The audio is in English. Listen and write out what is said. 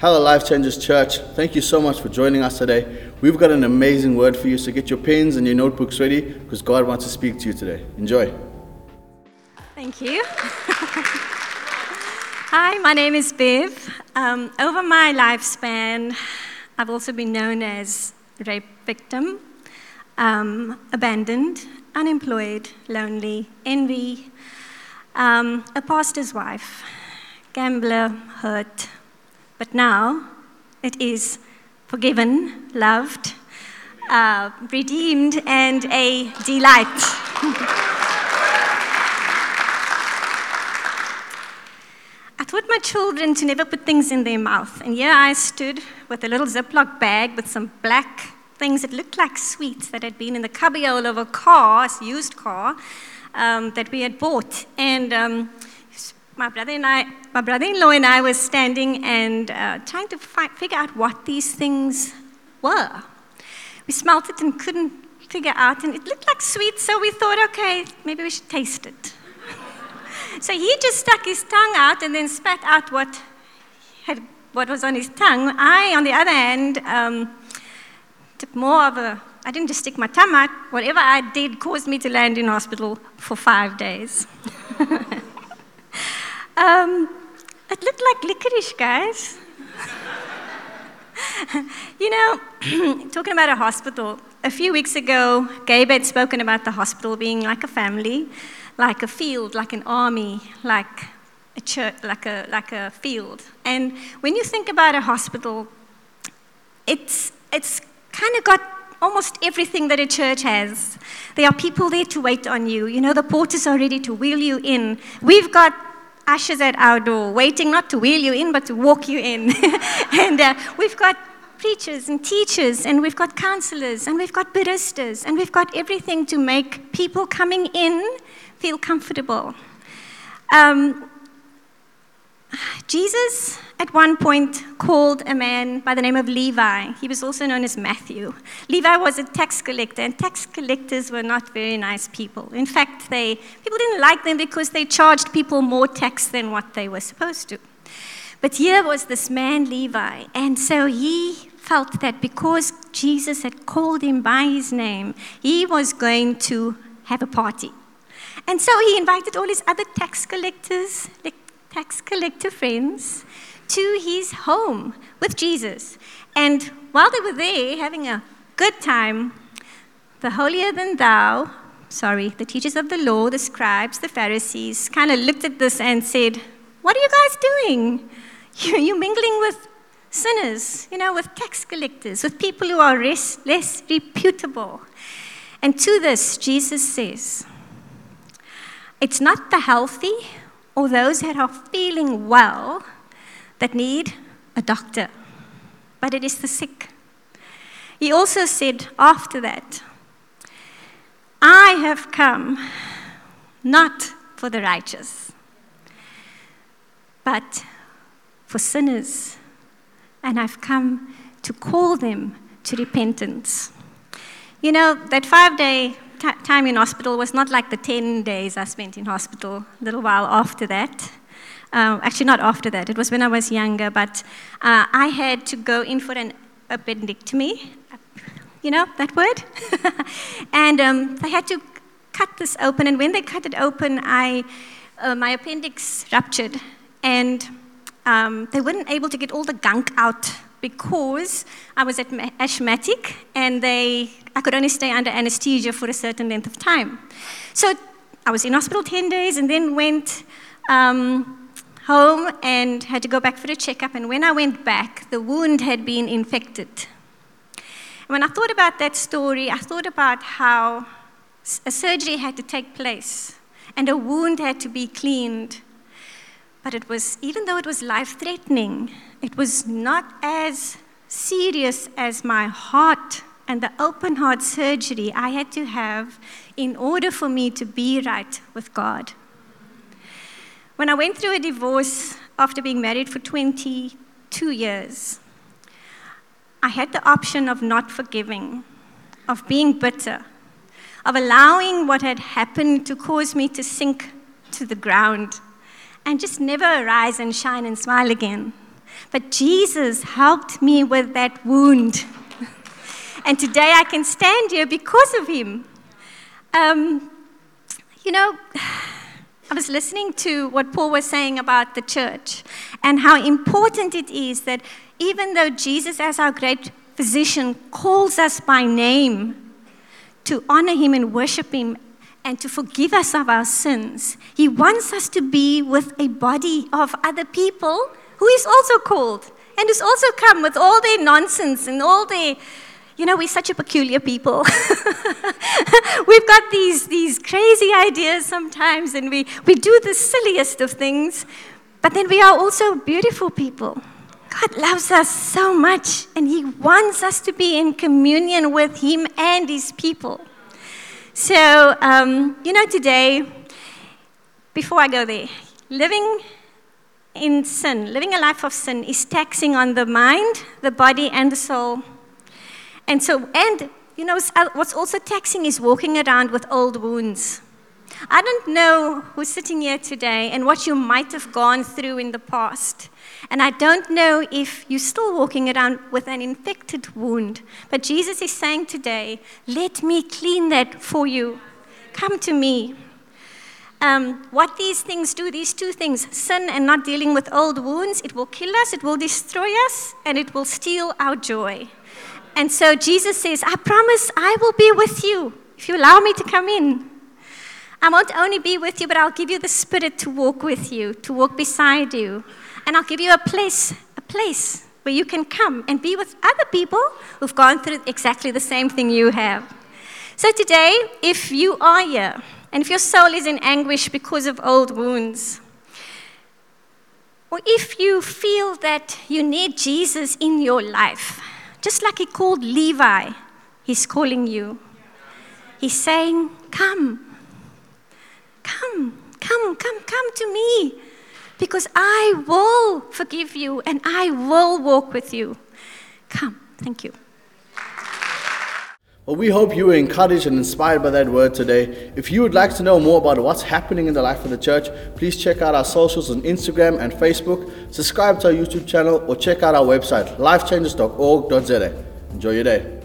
Hello, Life Changers Church. Thank you so much for joining us today. We've got an amazing word for you, so get your pens and your notebooks ready because God wants to speak to you today. Enjoy. Thank you. Hi, my name is Bev. Um, over my lifespan, I've also been known as rape victim, um, abandoned, unemployed, lonely, envy, um, a pastor's wife, gambler, hurt. But now it is forgiven, loved, uh, redeemed, and a delight. I taught my children to never put things in their mouth. And here I stood with a little Ziploc bag with some black things that looked like sweets that had been in the cubbyhole of a car, a used car, um, that we had bought. And um, my brother and I, my brother-in-law and I, was standing and uh, trying to fi- figure out what these things were. We smelt it and couldn't figure out, and it looked like sweets. So we thought, okay, maybe we should taste it. so he just stuck his tongue out and then spat out what had what was on his tongue. I, on the other hand, um, took more of a I didn't just stick my tongue out. Whatever I did caused me to land in hospital for five days. um, it looked like licorice, guys. you know, talking about a hospital, a few weeks ago, Gabe had spoken about the hospital being like a family, like a field, like an army, like a church, like a, like a field. And when you think about a hospital, it's, it's kind of got almost everything that a church has. There are people there to wait on you. You know, the porters are ready to wheel you in. We've got ushers at our door waiting not to wheel you in, but to walk you in. and uh, we've got preachers and teachers, and we've got counselors, and we've got baristas, and we've got everything to make people coming in feel comfortable. Um, Jesus, at one point, called a man by the name of Levi. He was also known as Matthew. Levi was a tax collector, and tax collectors were not very nice people. In fact, they, people didn't like them because they charged people more tax than what they were supposed to. But here was this man, Levi, and so he felt that because Jesus had called him by his name, he was going to have a party. And so he invited all his other tax collectors, tax collector friends to his home with Jesus. And while they were there having a good time, the holier than thou, sorry, the teachers of the law, the scribes, the Pharisees, kind of looked at this and said, What are you guys doing? You're mingling with sinners, you know, with tax collectors, with people who are less, less reputable. And to this, Jesus says, It's not the healthy or those that are feeling well that need a doctor, but it is the sick. He also said after that, I have come not for the righteous, but for sinners, and I've come to call them to repentance. You know, that five day t- time in hospital was not like the 10 days I spent in hospital, a little while after that. Uh, actually, not after that, it was when I was younger, but uh, I had to go in for an appendectomy. You know that word? and um, they had to cut this open, and when they cut it open, I, uh, my appendix ruptured, and um, they weren't able to get all the gunk out because I was asthmatic and they, I could only stay under anesthesia for a certain length of time. So I was in hospital 10 days and then went um, home and had to go back for a checkup. And when I went back, the wound had been infected. And when I thought about that story, I thought about how a surgery had to take place and a wound had to be cleaned. But it was, even though it was life threatening, it was not as serious as my heart and the open heart surgery I had to have in order for me to be right with God. When I went through a divorce after being married for 22 years, I had the option of not forgiving, of being bitter, of allowing what had happened to cause me to sink to the ground and just never arise and shine and smile again. But Jesus helped me with that wound. and today I can stand here because of him. Um, you know, I was listening to what Paul was saying about the church and how important it is that even though Jesus, as our great physician, calls us by name to honor him and worship him and to forgive us of our sins, he wants us to be with a body of other people who is also called and who's also come with all their nonsense and all their you know, we're such a peculiar people. We've got these, these crazy ideas sometimes, and we, we do the silliest of things, but then we are also beautiful people. God loves us so much, and He wants us to be in communion with Him and His people. So, um, you know, today, before I go there, living in sin, living a life of sin, is taxing on the mind, the body, and the soul. And so, and you know, uh, what's also taxing is walking around with old wounds. I don't know who's sitting here today and what you might have gone through in the past. And I don't know if you're still walking around with an infected wound. But Jesus is saying today, let me clean that for you. Come to me. Um, what these things do, these two things, sin and not dealing with old wounds, it will kill us, it will destroy us, and it will steal our joy. And so Jesus says, I promise I will be with you if you allow me to come in. I won't only be with you, but I'll give you the Spirit to walk with you, to walk beside you. And I'll give you a place, a place where you can come and be with other people who've gone through exactly the same thing you have. So today, if you are here, and if your soul is in anguish because of old wounds, or if you feel that you need Jesus in your life, just like he called Levi, he's calling you. He's saying, Come, come, come, come, come to me, because I will forgive you and I will walk with you. Come. Thank you. Well, we hope you were encouraged and inspired by that word today. If you would like to know more about what's happening in the life of the church, please check out our socials on Instagram and Facebook, subscribe to our YouTube channel, or check out our website, lifechangers.org.za. Enjoy your day.